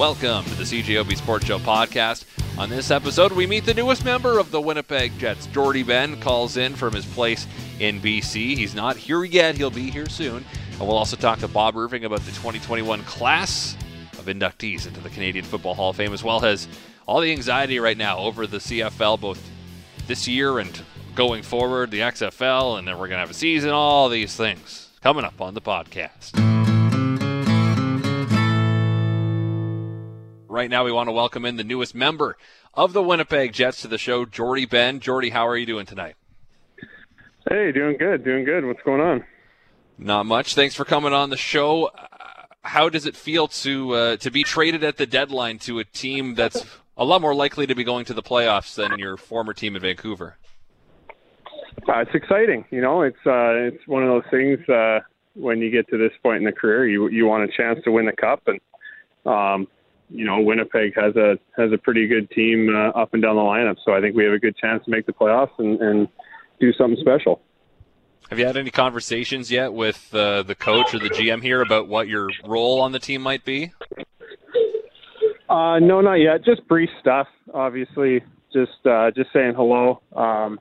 Welcome to the CJOB Sports Show podcast. On this episode, we meet the newest member of the Winnipeg Jets. Jordy Benn calls in from his place in BC. He's not here yet, he'll be here soon. And we'll also talk to Bob Irving about the 2021 class of inductees into the Canadian Football Hall of Fame, as well as all the anxiety right now over the CFL, both this year and going forward, the XFL, and then we're going to have a season, all these things coming up on the podcast. Right now, we want to welcome in the newest member of the Winnipeg Jets to the show, Jordy Benn. Jordy, how are you doing tonight? Hey, doing good, doing good. What's going on? Not much. Thanks for coming on the show. Uh, how does it feel to uh, to be traded at the deadline to a team that's a lot more likely to be going to the playoffs than your former team in Vancouver? Uh, it's exciting. You know, it's uh, it's one of those things uh, when you get to this point in the career, you you want a chance to win the cup, and um, you know, Winnipeg has a has a pretty good team uh, up and down the lineup. So I think we have a good chance to make the playoffs and, and do something special. Have you had any conversations yet with uh, the coach or the GM here about what your role on the team might be? Uh, no, not yet. Just brief stuff. Obviously, just uh, just saying hello. Um,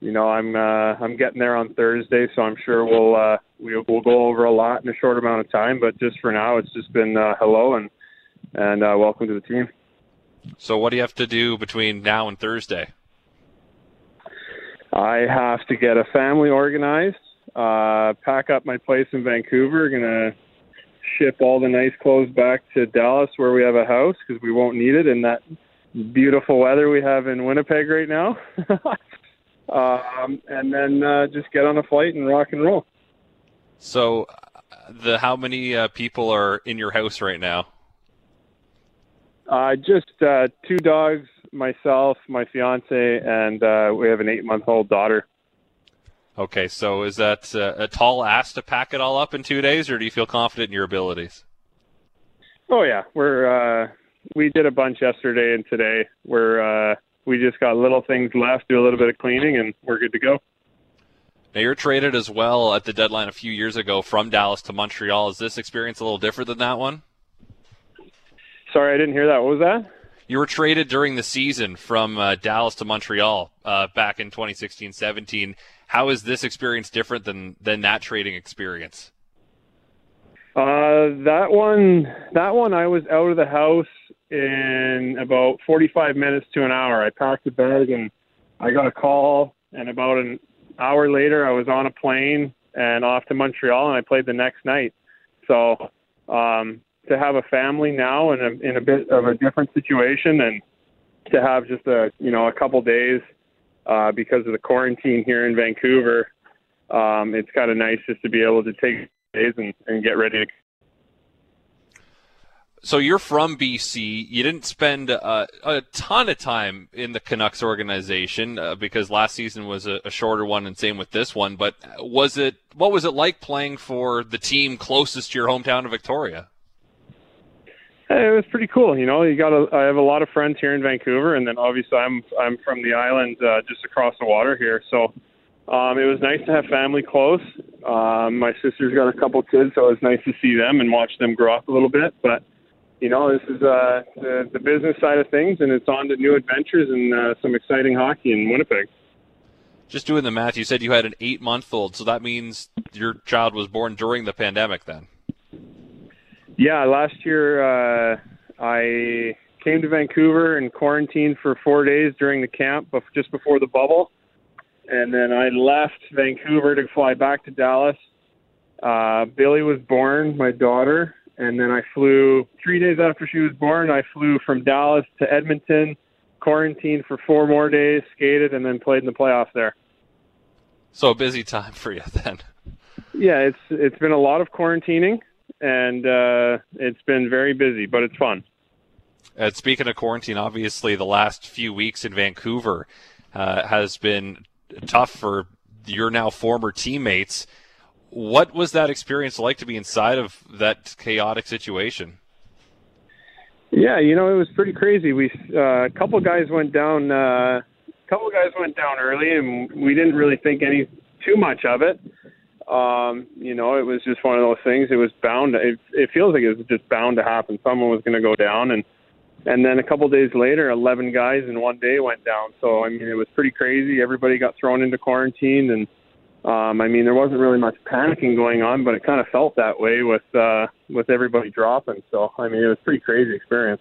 you know, I'm uh, I'm getting there on Thursday, so I'm sure we'll uh, we'll, we'll go over a lot in a short amount of time. But just for now, it's just been uh, hello and and uh, welcome to the team. So, what do you have to do between now and Thursday? I have to get a family organized, uh, pack up my place in Vancouver, gonna ship all the nice clothes back to Dallas where we have a house because we won't need it in that beautiful weather we have in Winnipeg right now. um, and then uh, just get on a flight and rock and roll. So, the how many uh, people are in your house right now? Uh, just uh, two dogs, myself, my fiance, and uh, we have an eight-month-old daughter. Okay, so is that uh, a tall ask to pack it all up in two days, or do you feel confident in your abilities? Oh yeah, we're uh, we did a bunch yesterday and today. We're uh, we just got little things left, do a little bit of cleaning, and we're good to go. Now you're traded as well at the deadline a few years ago from Dallas to Montreal. Is this experience a little different than that one? Sorry, I didn't hear that. What was that? You were traded during the season from uh, Dallas to Montreal uh, back in 2016-17. How is this experience different than than that trading experience? Uh, that one, that one, I was out of the house in about 45 minutes to an hour. I packed a bag and I got a call, and about an hour later, I was on a plane and off to Montreal, and I played the next night. So um, to have a family now in a in a bit of a different situation and to have just a you know a couple days uh, because of the quarantine here in Vancouver. Um, it's kind of nice just to be able to take days and, and get ready to. So you're from BC. You didn't spend uh, a ton of time in the Canucks organization uh, because last season was a, a, shorter one, and same with this one. But was it what was it like playing for the team closest to your hometown of Victoria? It was pretty cool. You know, you got. A, I have a lot of friends here in Vancouver, and then obviously I'm I'm from the island uh, just across the water here. So um, it was nice to have family close. Um, my sister's got a couple kids, so it was nice to see them and watch them grow up a little bit. But you know, this is uh, the, the business side of things, and it's on to new adventures and uh, some exciting hockey in Winnipeg. Just doing the math, you said you had an eight-month-old, so that means your child was born during the pandemic, then. Yeah, last year uh, I came to Vancouver and quarantined for four days during the camp, just before the bubble, and then I left Vancouver to fly back to Dallas. Uh, Billy was born, my daughter, and then I flew three days after she was born. I flew from Dallas to Edmonton, quarantined for four more days, skated, and then played in the playoffs there. So a busy time for you then. Yeah, it's it's been a lot of quarantining and uh, it's been very busy, but it's fun. And speaking of quarantine, obviously the last few weeks in Vancouver uh, has been tough for your now former teammates. What was that experience like to be inside of that chaotic situation? Yeah, you know it was pretty crazy. We uh, a couple guys went down. Uh, a couple guys went down early, and we didn't really think any too much of it. Um, you know, it was just one of those things. It was bound. To, it, it feels like it was just bound to happen. Someone was going to go down, and and then a couple of days later, 11 guys in one day went down. So I mean, it was pretty crazy. Everybody got thrown into quarantine, and um, I mean, there wasn't really much panicking going on, but it kind of felt that way with uh, with everybody dropping. So I mean, it was a pretty crazy experience.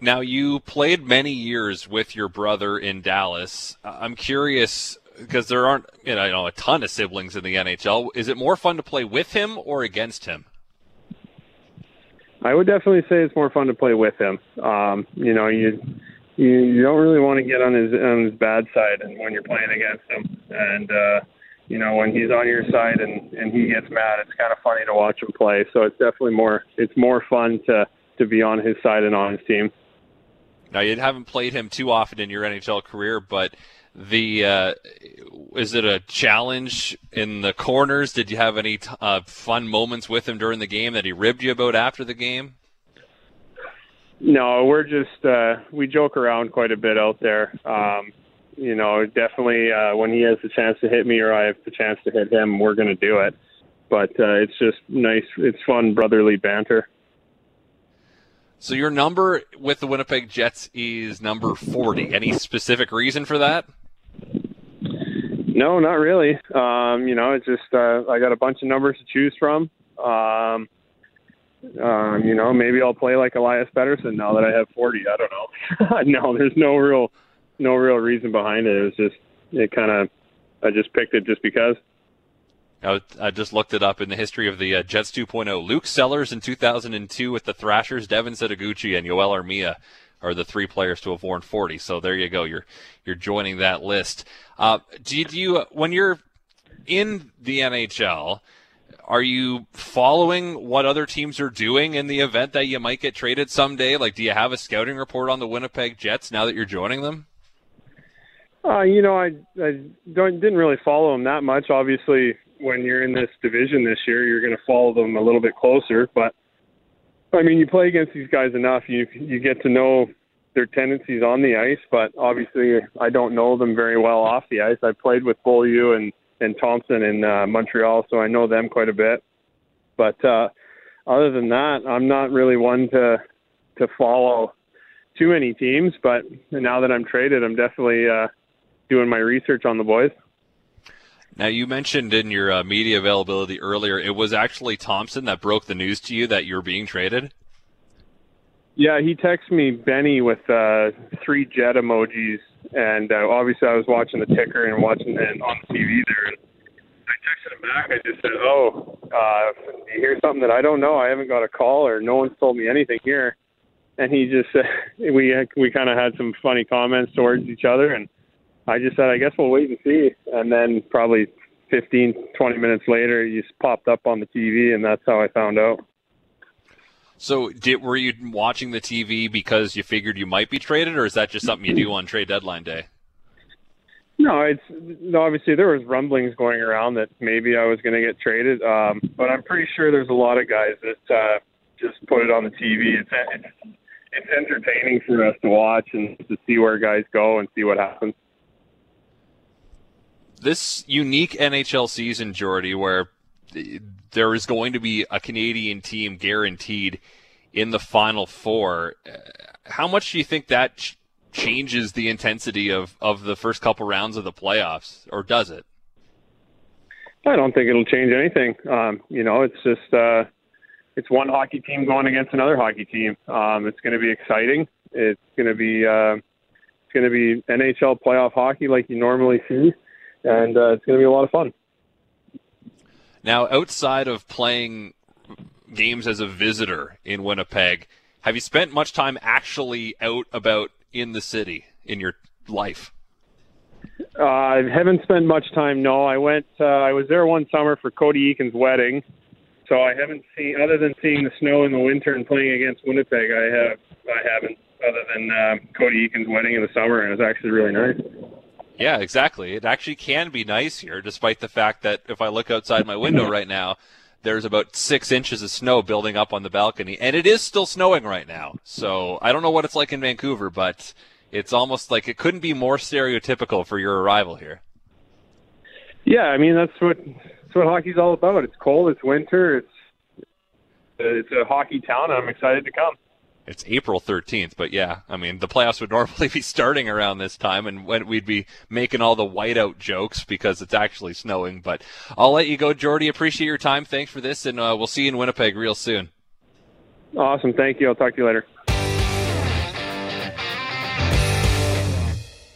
Now, you played many years with your brother in Dallas. I'm curious because there aren't you know a ton of siblings in the NHL. Is it more fun to play with him or against him? I would definitely say it's more fun to play with him. Um, you know, you you, you don't really want to get on his on his bad side and when you're playing against him. And uh, you know, when he's on your side and and he gets mad, it's kind of funny to watch him play. So it's definitely more it's more fun to to be on his side and on his team. Now you haven't played him too often in your NHL career, but the uh, is it a challenge in the corners? Did you have any uh, fun moments with him during the game that he ribbed you about after the game? No, we're just uh, we joke around quite a bit out there. Um, you know, definitely uh, when he has the chance to hit me or I have the chance to hit him, we're going to do it. But uh, it's just nice. It's fun brotherly banter. So your number with the Winnipeg Jets is number 40. Any specific reason for that? No, not really. Um, you know, it's just uh, I got a bunch of numbers to choose from. Um, um, you know, maybe I'll play like Elias Pettersson now that I have 40. I don't know. no, there's no real, no real reason behind it. It was just, it kind of, I just picked it just because. I, just looked it up in the history of the uh, Jets 2.0. Luke Sellars in 2002 with the Thrashers, Devin Setoguchi, and Joel Armia are the three players to have worn 40. So there you go. You're you're joining that list. Uh, do, you, do you when you're in the NHL? Are you following what other teams are doing in the event that you might get traded someday? Like, do you have a scouting report on the Winnipeg Jets now that you're joining them? Uh, you know, I I don't didn't really follow them that much. Obviously, when you're in this division this year, you're going to follow them a little bit closer. But I mean, you play against these guys enough, you you get to know their tendencies on the ice. But obviously, I don't know them very well off the ice. I played with Beaulieu and and Thompson in uh, Montreal, so I know them quite a bit. But uh, other than that, I'm not really one to to follow too many teams. But now that I'm traded, I'm definitely uh, doing my research on the boys. Now, you mentioned in your uh, media availability earlier, it was actually Thompson that broke the news to you that you're being traded. Yeah, he texted me Benny with uh, three jet emojis, and uh, obviously I was watching the ticker and watching it on the TV there. And I texted him back. I just said, "Oh, uh, you hear something that I don't know? I haven't got a call, or no one's told me anything here." And he just said, "We we kind of had some funny comments towards each other, and I just said, I guess we'll wait and see. And then probably 15, 20 minutes later, he just popped up on the TV, and that's how I found out. So, did, were you watching the TV because you figured you might be traded, or is that just something you do on trade deadline day? No, it's no obviously there was rumblings going around that maybe I was going to get traded, um, but I'm pretty sure there's a lot of guys that uh, just put it on the TV. It's, it's it's entertaining for us to watch and to see where guys go and see what happens this unique NHL season, Jordy, where there is going to be a Canadian team guaranteed in the Final Four. How much do you think that ch- changes the intensity of, of the first couple rounds of the playoffs, or does it? I don't think it'll change anything. Um, you know, it's just uh, it's one hockey team going against another hockey team. Um, it's going to be exciting. It's going to be uh, it's going to be NHL playoff hockey like you normally see and uh, it's going to be a lot of fun. Now, outside of playing games as a visitor in Winnipeg, have you spent much time actually out about in the city in your life? Uh, I haven't spent much time. No, I went. Uh, I was there one summer for Cody Eakin's wedding, so I haven't seen other than seeing the snow in the winter and playing against Winnipeg. I have. I haven't other than uh, Cody Eakin's wedding in the summer, and it was actually really nice. Yeah, exactly. It actually can be nice here, despite the fact that if I look outside my window right now, there's about six inches of snow building up on the balcony, and it is still snowing right now. So I don't know what it's like in Vancouver, but it's almost like it couldn't be more stereotypical for your arrival here. Yeah, I mean that's what that's what hockey's all about. It's cold, it's winter, it's it's a hockey town, and I'm excited to come. It's April 13th, but yeah, I mean, the playoffs would normally be starting around this time, and when we'd be making all the whiteout jokes because it's actually snowing. But I'll let you go, Jordy. Appreciate your time. Thanks for this, and uh, we'll see you in Winnipeg real soon. Awesome. Thank you. I'll talk to you later.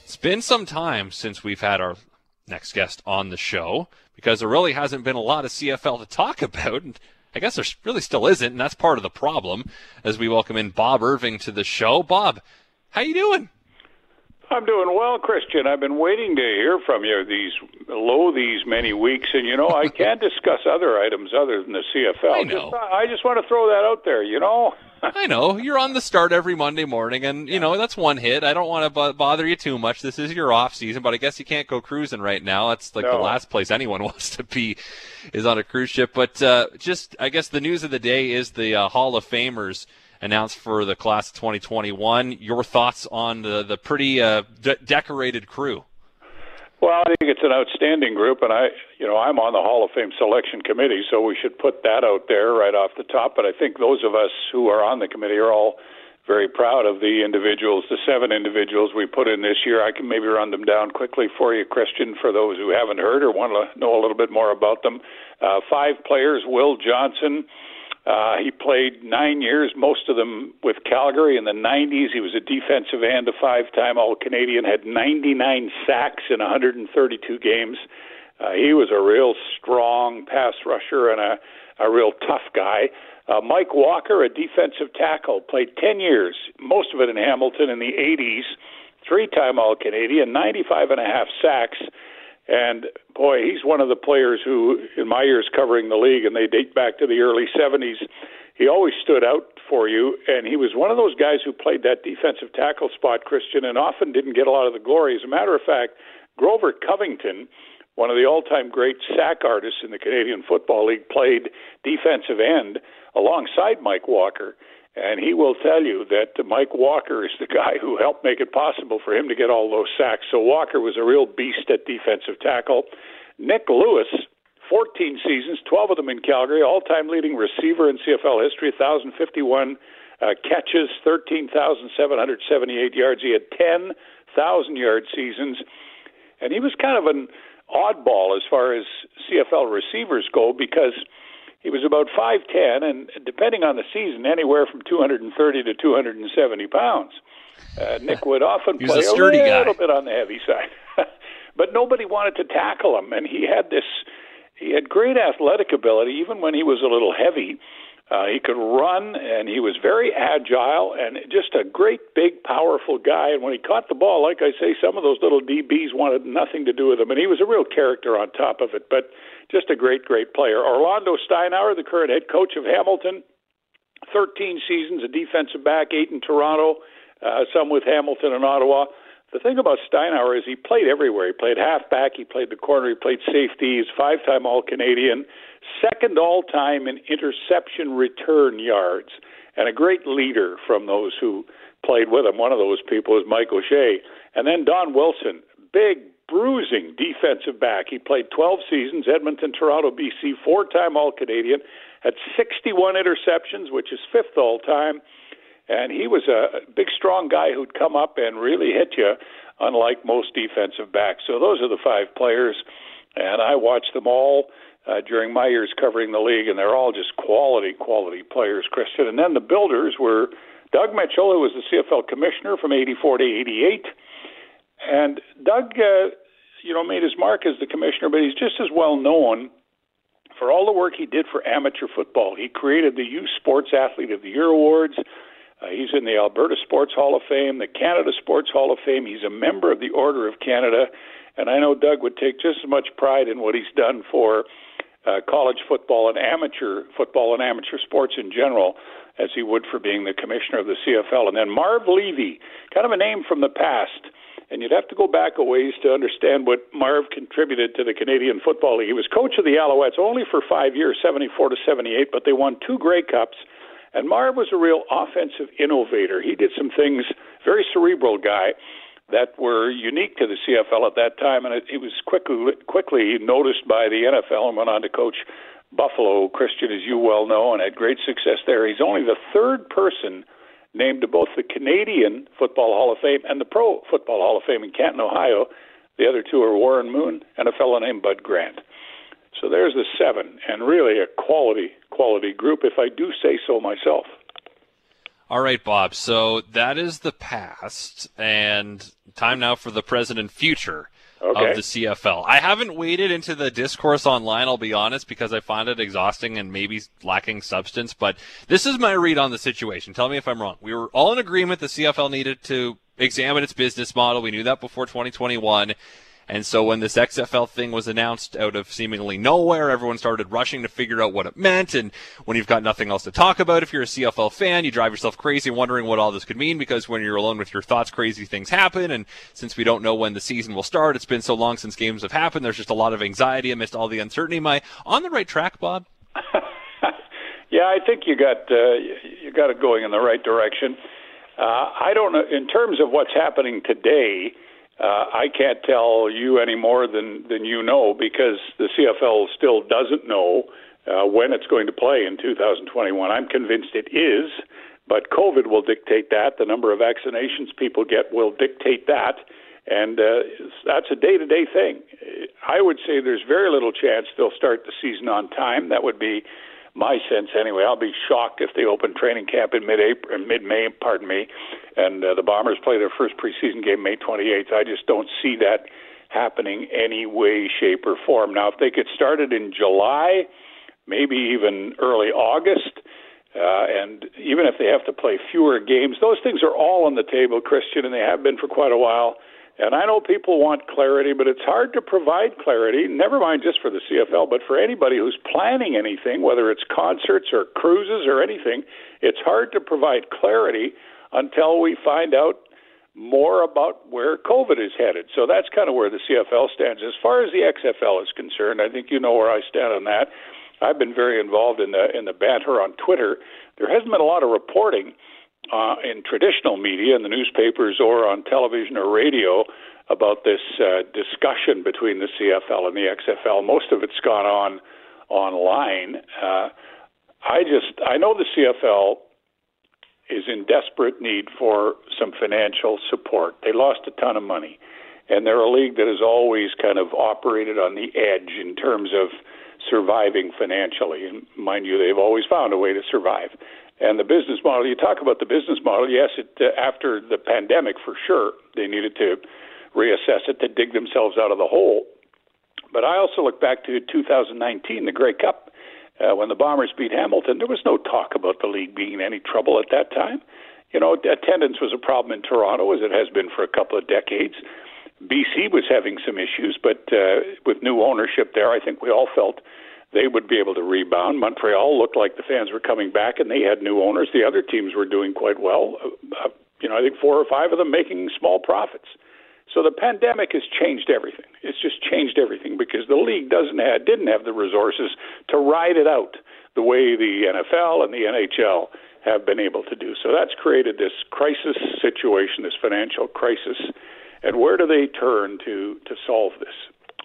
It's been some time since we've had our next guest on the show because there really hasn't been a lot of CFL to talk about. I guess there really still isn't, and that's part of the problem. As we welcome in Bob Irving to the show, Bob, how you doing? I'm doing well, Christian. I've been waiting to hear from you these lo these many weeks, and you know I can't discuss other items other than the CFL. I know. Just, uh, I just want to throw that out there. You know. I know you're on the start every Monday morning, and you know that's one hit. I don't want to b- bother you too much. This is your off season, but I guess you can't go cruising right now. That's like No. the last place anyone wants to be is on a cruise ship. But uh, just, I guess the news of the day is the uh, Hall of Famers announced for the class of 2021. Your thoughts on the the pretty uh, de- decorated crew? Well, I think it's an outstanding group, and I, you know, I'm on the Hall of Fame selection committee, so we should put that out there right off the top. But I think those of us who are on the committee are all very proud of the individuals, the seven individuals we put in this year. I can maybe run them down quickly for you, Christian, for those who haven't heard or want to know a little bit more about them. Uh, five players: Will Johnson. Uh, he played nine years, most of them with Calgary in the 90s. He was a defensive end, a five-time All-Canadian, had 99 sacks in 132 games. Uh, he was a real strong pass rusher and a, a real tough guy. Uh, Mike Walker, a defensive tackle, played 10 years, most of it in Hamilton in the 80s, three-time All-Canadian, 95 and a half sacks. And boy, he's one of the players who, in my years covering the league, and they date back to the early 70s, he always stood out for you. And he was one of those guys who played that defensive tackle spot, Christian, and often didn't get a lot of the glory. As a matter of fact, Grover Covington, one of the all time great sack artists in the Canadian Football League, played defensive end alongside Mike Walker. And he will tell you that Mike Walker is the guy who helped make it possible for him to get all those sacks. So Walker was a real beast at defensive tackle. Nik Lewis, 14 seasons, 12 of them in Calgary, all time leading receiver in CFL history, 1,051 uh, catches, 13,778 yards. He had 10,000 yard seasons. And he was kind of an oddball as far as CFL receivers go because he was about 5'10 and depending on the season, anywhere from 230 to 270 pounds. Uh, Nik would often play a guy. little bit on the heavy side. but nobody wanted to tackle him, and he had this. He had great athletic ability, even when he was a little heavy. Uh, he could run, and he was very agile, and just a great, big, powerful guy. And when he caught the ball, like I say, some of those little DBs wanted nothing to do with him, and he was a real character on top of it. But just a great, great player. Orlando Steinauer, the current head coach of Hamilton, 13 seasons, a defensive back, eight in Toronto, uh, some with Hamilton and Ottawa. The thing about Steinauer is he played everywhere. He played halfback, he played the corner, he played safety. He's five-time All-Canadian, second all-time in interception return yards, and a great leader from those who played with him. One of those people is Mike O'Shea, and then Don Wilson, big, bruising defensive back. He played 12 seasons, Edmonton, Toronto, BC, four-time All-Canadian, had 61 interceptions, which is fifth all-time and he was a big, strong guy who'd come up and really hit you, unlike most defensive backs. So those are the five players, and I watched them all uh, during my years covering the league, and they're all just quality, quality players, Christian. And then the builders were Doug Mitchell, who was the CFL commissioner from '84 to '88, and Doug, uh, you know, made his mark as the commissioner, but he's just as well known for all the work he did for amateur football. He created the Youth Sports Athlete of the Year awards. Uh, he's in the Alberta Sports Hall of Fame, the Canada Sports Hall of Fame. He's a member of the Order of Canada, and I know Doug would take just as much pride in what he's done for uh, college football and amateur football and amateur sports in general as he would for being the commissioner of the CFL. And then Marv Levy, kind of a name from the past. And you'd have to go back a ways to understand what Marv contributed to the Canadian Football League. He was coach of the Alouettes only for five years, 74 to 78, but they won two Grey Cups. And Marv was a real offensive innovator. He did some things, very cerebral guy, that were unique to the CFL at that time, and it, it was quickly quickly noticed by the NFL and went on to coach Buffalo. Christian, as you well know, and had great success there. He's only the third person named to both the Canadian Football Hall of Fame and the Pro Football Hall of Fame in Canton, Ohio. The other two are Warren Moon and a fellow named Bud Grant. So there's the seven, and really a quality quality group, if I do say so myself. All right, Bob. So that is the past, and time now for the present and future okay. of the CFL. I haven't waded into the discourse online, I'll be honest, because I find it exhausting and maybe lacking substance. But this is my read on the situation. Tell me if I'm wrong. We were all in agreement the CFL needed to examine its business model. We knew that before 2021. And so when this XFL thing was announced out of seemingly nowhere, everyone started rushing to figure out what it meant. And when you've got nothing else to talk about, if you're a CFL fan, you drive yourself crazy wondering what all this could mean because when you're alone with your thoughts, crazy things happen. And since we don't know when the season will start, it's been so long since games have happened. There's just a lot of anxiety amidst all the uncertainty. Am I on the right track, Bob? yeah, I think you got uh, you got it going in the right direction. Uh, I don't know in terms of what's happening today uh, I can't tell you any more than than you know because the CFL still doesn't know uh, when it's going to play in 2021. I'm convinced it is, but COVID will dictate that. The number of vaccinations people get will dictate that, and uh, that's a day-to-day thing. I would say there's very little chance they'll start the season on time. That would be my sense anyway. I'll be shocked if they open training camp in mid-April, mid-May, pardon me, and uh, the Bombers play their first preseason game May 28th. I just don't see that happening any way, shape, or form. Now, if they get started in July, maybe even early August, uh, and even if they have to play fewer games, those things are all on the table, Christian, and they have been for quite a while. And I know people want clarity, but it's hard to provide clarity, never mind just for the CFL, but for anybody who's planning anything, whether it's concerts or cruises or anything, it's hard to provide clarity until we find out more about where COVID is headed. So that's kind of where the CFL stands. As far as the XFL is concerned, I think you know where I stand on that. I've been very involved in the in the banter on Twitter. There hasn't been a lot of reporting uh, in traditional media, in the newspapers or on television or radio, about this uh, discussion between the CFL and the XFL. Most of it's gone on online. Uh, I just I know the CFL is in desperate need for some financial support. They lost a ton of money, and they're a league that has always kind of operated on the edge in terms of surviving financially. And mind you, they've always found a way to survive. And the business model, you talk about the business model, yes, it, uh, after the pandemic, for sure, they needed to reassess it to dig themselves out of the hole. But I also look back to 2019, the Grey Cup, uh, when the Bombers beat Hamilton. There was no talk about the league being in any trouble at that time. You know, attendance was a problem in Toronto, as it has been for a couple of decades. BC was having some issues, but uh, with new ownership there, I think we all felt they would be able to rebound. Montreal looked like the fans were coming back, and they had new owners. The other teams were doing quite well. Uh, you know, I think four or five of them making small profits. So the pandemic has changed everything. It's just changed everything because the league doesn't have, didn't have the resources to ride it out the way the NFL and the NHL have been able to do. So that's created this crisis situation, this financial crisis. And where do they turn to to solve this?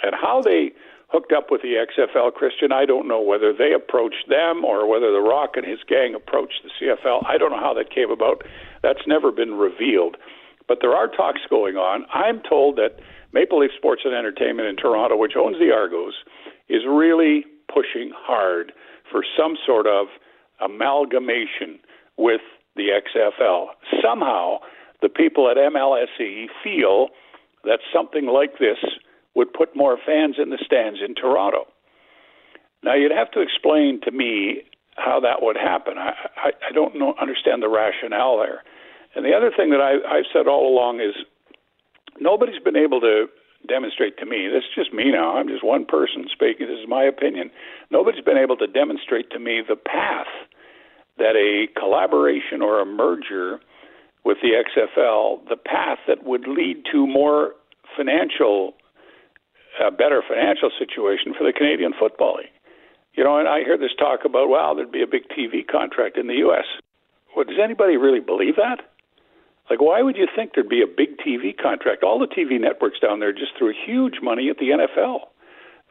And how they hooked up with the XFL Christian. I don't know whether they approached them or whether The Rock and his gang approached the CFL. I don't know how that came about. That's never been revealed. But there are talks going on. I'm told that Maple Leaf Sports and Entertainment in Toronto, which owns the Argos, is really pushing hard for some sort of amalgamation with the XFL. Somehow, the people at MLSE feel that something like this would put more fans in the stands in Toronto. Now, you'd have to explain to me how that would happen. I, I, I don't know, understand the rationale there. And the other thing that I, I've said all along is nobody's been able to demonstrate to me, this is just me now, I'm just one person speaking, this is my opinion. Nobody's been able to demonstrate to me the path that a collaboration or a merger with the XFL, the path that would lead to more financial a better financial situation for the Canadian Football League. You know, and I hear this talk about, well, there'd be a big TV contract in the U.S. Well, does anybody really believe that? Like, why would you think there'd be a big TV contract? All the TV networks down there just threw huge money at the NFL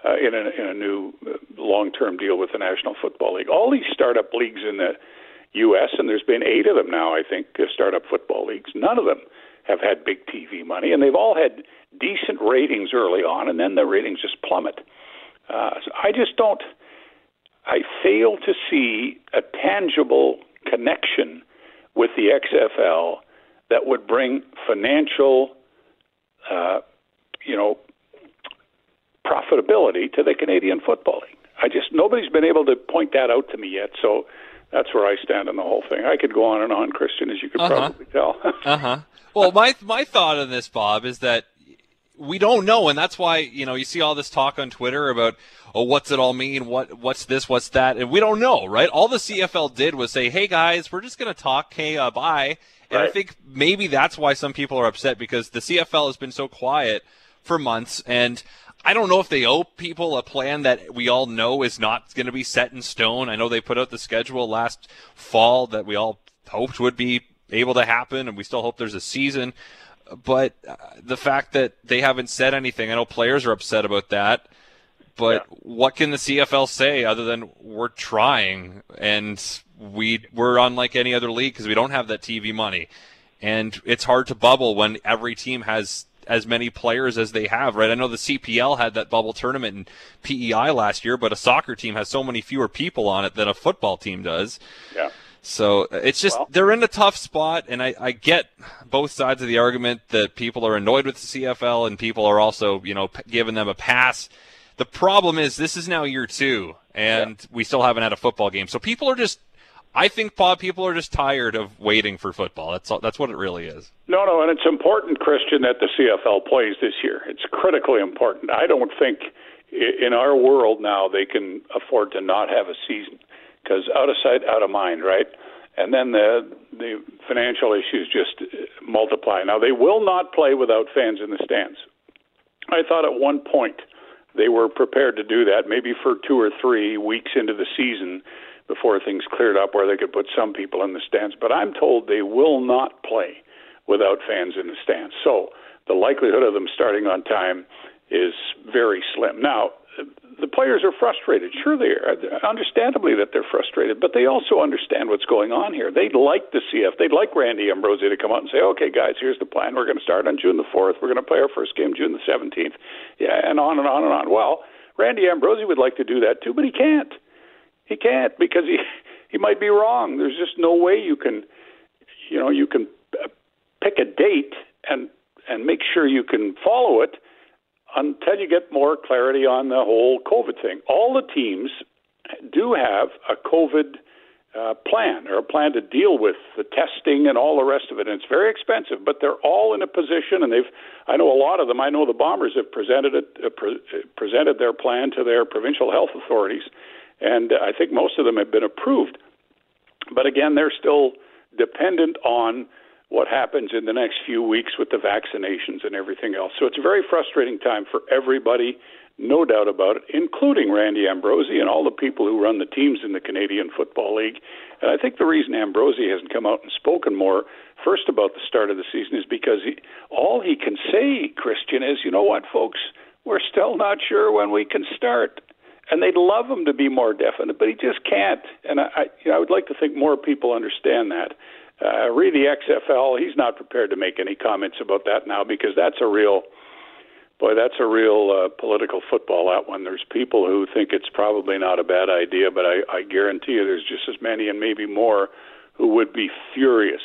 uh, in, a, in a new uh, long-term deal with the National Football League. All these startup leagues in the U.S. and there's been eight of them now, I think, uh, startup football leagues. None of them have had big TV money, and they've all had decent ratings early on, and then the ratings just plummet. Uh, so I just don't. I fail to see a tangible connection with the XFL that would bring financial, uh, you know, profitability to the Canadian Football League. I just nobody's been able to point that out to me yet. So that's where I stand on the whole thing. I could go on and on, Christian, as you could uh-huh. probably tell. uh huh. Well, my my thought on this, Bob, is that we don't know, and that's why you know you see all this talk on Twitter about oh, what's it all mean? What what's this? What's that? And we don't know, right? All the CFL did was say, hey guys, we're just going to talk. Hey, uh, bye. And right. I think maybe that's why some people are upset because the CFL has been so quiet for months, and I don't know if they owe people a plan that we all know is not going to be set in stone. I know they put out the schedule last fall that we all hoped would be able to happen, and we still hope there's a season. But uh, the fact that they haven't said anything, I know players are upset about that. But yeah. what can the CFL say other than we're trying and we we're unlike any other league because we don't have that TV money, and it's hard to bubble when every team has as many players as they have, right? I know the CPL had that bubble tournament in PEI last year, but a soccer team has so many fewer people on it than a football team does. Yeah. So uh, it's just well, they're in a tough spot, and I, I get both sides of the argument that people are annoyed with the CFL and people are also, you know, giving them a pass. The problem is this is now year two, and yeah. we still haven't had a football game, so people are just I think Bob, people are just tired of waiting for football. That's all, that's what it really is. No, no, and it's important, Christian, that the CFL plays this year. It's critically important. I don't think in our world now they can afford to not have a season because out of sight, out of mind, right? And then the the financial issues just uh, multiply. Now they will not play without fans in the stands. I thought at one point they were prepared to do that, maybe for two or three weeks into the season before things cleared up where they could put some people in the stands. But I'm told they will not play without fans in the stands. So the likelihood of them starting on time is very slim. Now, the players are frustrated. Sure, they are. Understandably, that they're frustrated, but they also understand what's going on here. They'd like the CF. They'd like Randy Ambrosie to come out and say, "Okay, guys, here's the plan. We're going to start on June the fourth. We're going to play our first game June the seventeenth. Yeah, and on and on and on. Well, Randy Ambrosie would like to do that too, but he can't. He can't because he he might be wrong. There's just no way you can, you know, you can pick a date and and make sure you can follow it until you get more clarity on the whole COVID thing. All the teams do have a COVID uh, plan or a plan to deal with the testing and all the rest of it. And it's very expensive, but they're all in a position, and they've. I know a lot of them. I know the Bombers have presented it, uh, pre- presented their plan to their provincial health authorities, and I think most of them have been approved. But again, they're still dependent on what happens in the next few weeks with the vaccinations and everything else. So it's a very frustrating time for everybody, no doubt about it, including Randy Ambrosie and all the people who run the teams in the Canadian Football League. And I think the reason Ambrosie hasn't come out and spoken more, first about the start of the season, is because he, all he can say, Christian, is, you know what, folks, we're still not sure when we can start and they'd love him to be more definite, but he just can't. And I, I, you know, I would like to think more people understand that. Uh, read the XFL. He's not prepared to make any comments about that now because that's a real, boy, that's a real uh, political football. That one. There's people who think it's probably not a bad idea, but I, I guarantee you, there's just as many and maybe more who would be furious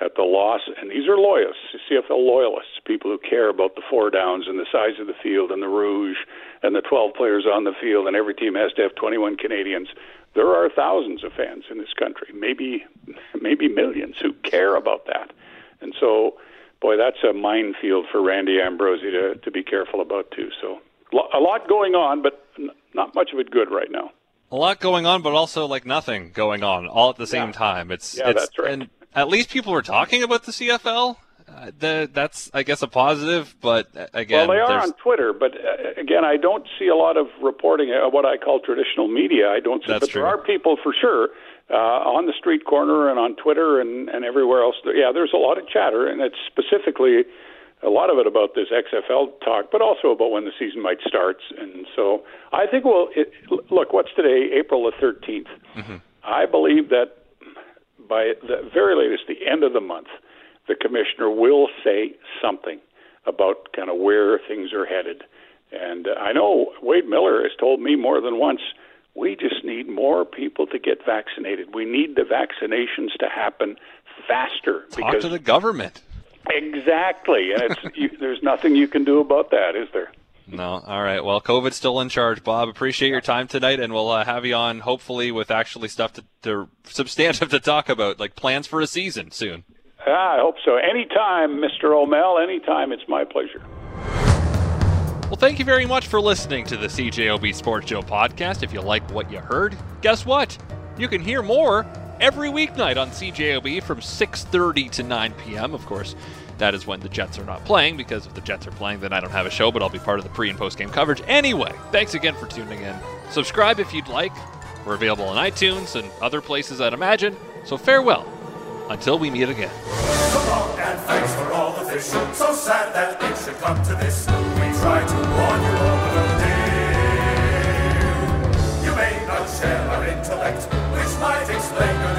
at the loss, and these are loyalists, CFL loyalists, people who care about the four downs and the size of the field and the rouge and the 12 players on the field, and every team has to have 21 Canadians. There are thousands of fans in this country, maybe maybe millions, who care about that, and so, boy, that's a minefield for Randy Ambrosie to to be careful about too. So, a lot going on, but not much of it good right now a lot going on, but also like nothing going on all at the same yeah. time. It's yeah, it's, that's right. And at least people are talking about the CFL. Uh, the, that's, I guess, a positive, but uh, again, well, they are on Twitter. But uh, again, I don't see a lot of reporting uh, what I call traditional media. I don't see, that's but true. there are people for sure uh, on the street corner and on Twitter and, and everywhere else. Yeah, there's a lot of chatter, and it's specifically a lot of it about this XFL talk, but also about when the season might start. And so I think, well, it, look, what's today? April the 13th. Mm-hmm. I believe that by the very latest, the end of the month, the commissioner will say something about kind of where things are headed. And uh, I know Wade Miller has told me more than once we just need more people to get vaccinated. We need the vaccinations to happen faster. Talk because, to the government. Exactly, and it's you, there's nothing you can do about that, is there? No. All right. Well, COVID's still in charge, Bob. Appreciate your time tonight, and we'll uh, have you on hopefully with actually stuff to, to substantive to talk about, like plans for a season soon. I hope so. Anytime, Mr. O'Mel. Anytime. It's my pleasure. Well, thank you very much for listening to the CJOB Sports Show podcast. If you like what you heard, guess what? You can hear more every weeknight on CJOB from 6:30 to 9 p.m. Of course, that is when the Jets are not playing, because if the Jets are playing, then I don't have a show, but I'll be part of the pre and post game coverage. Anyway, thanks again for tuning in. Subscribe if you'd like. We're available on iTunes and other places, I'd imagine. So farewell until we meet again. So long and thanks for all the fish. So sad that it should come to this. We to warn you. You may not share our intellect, which might explain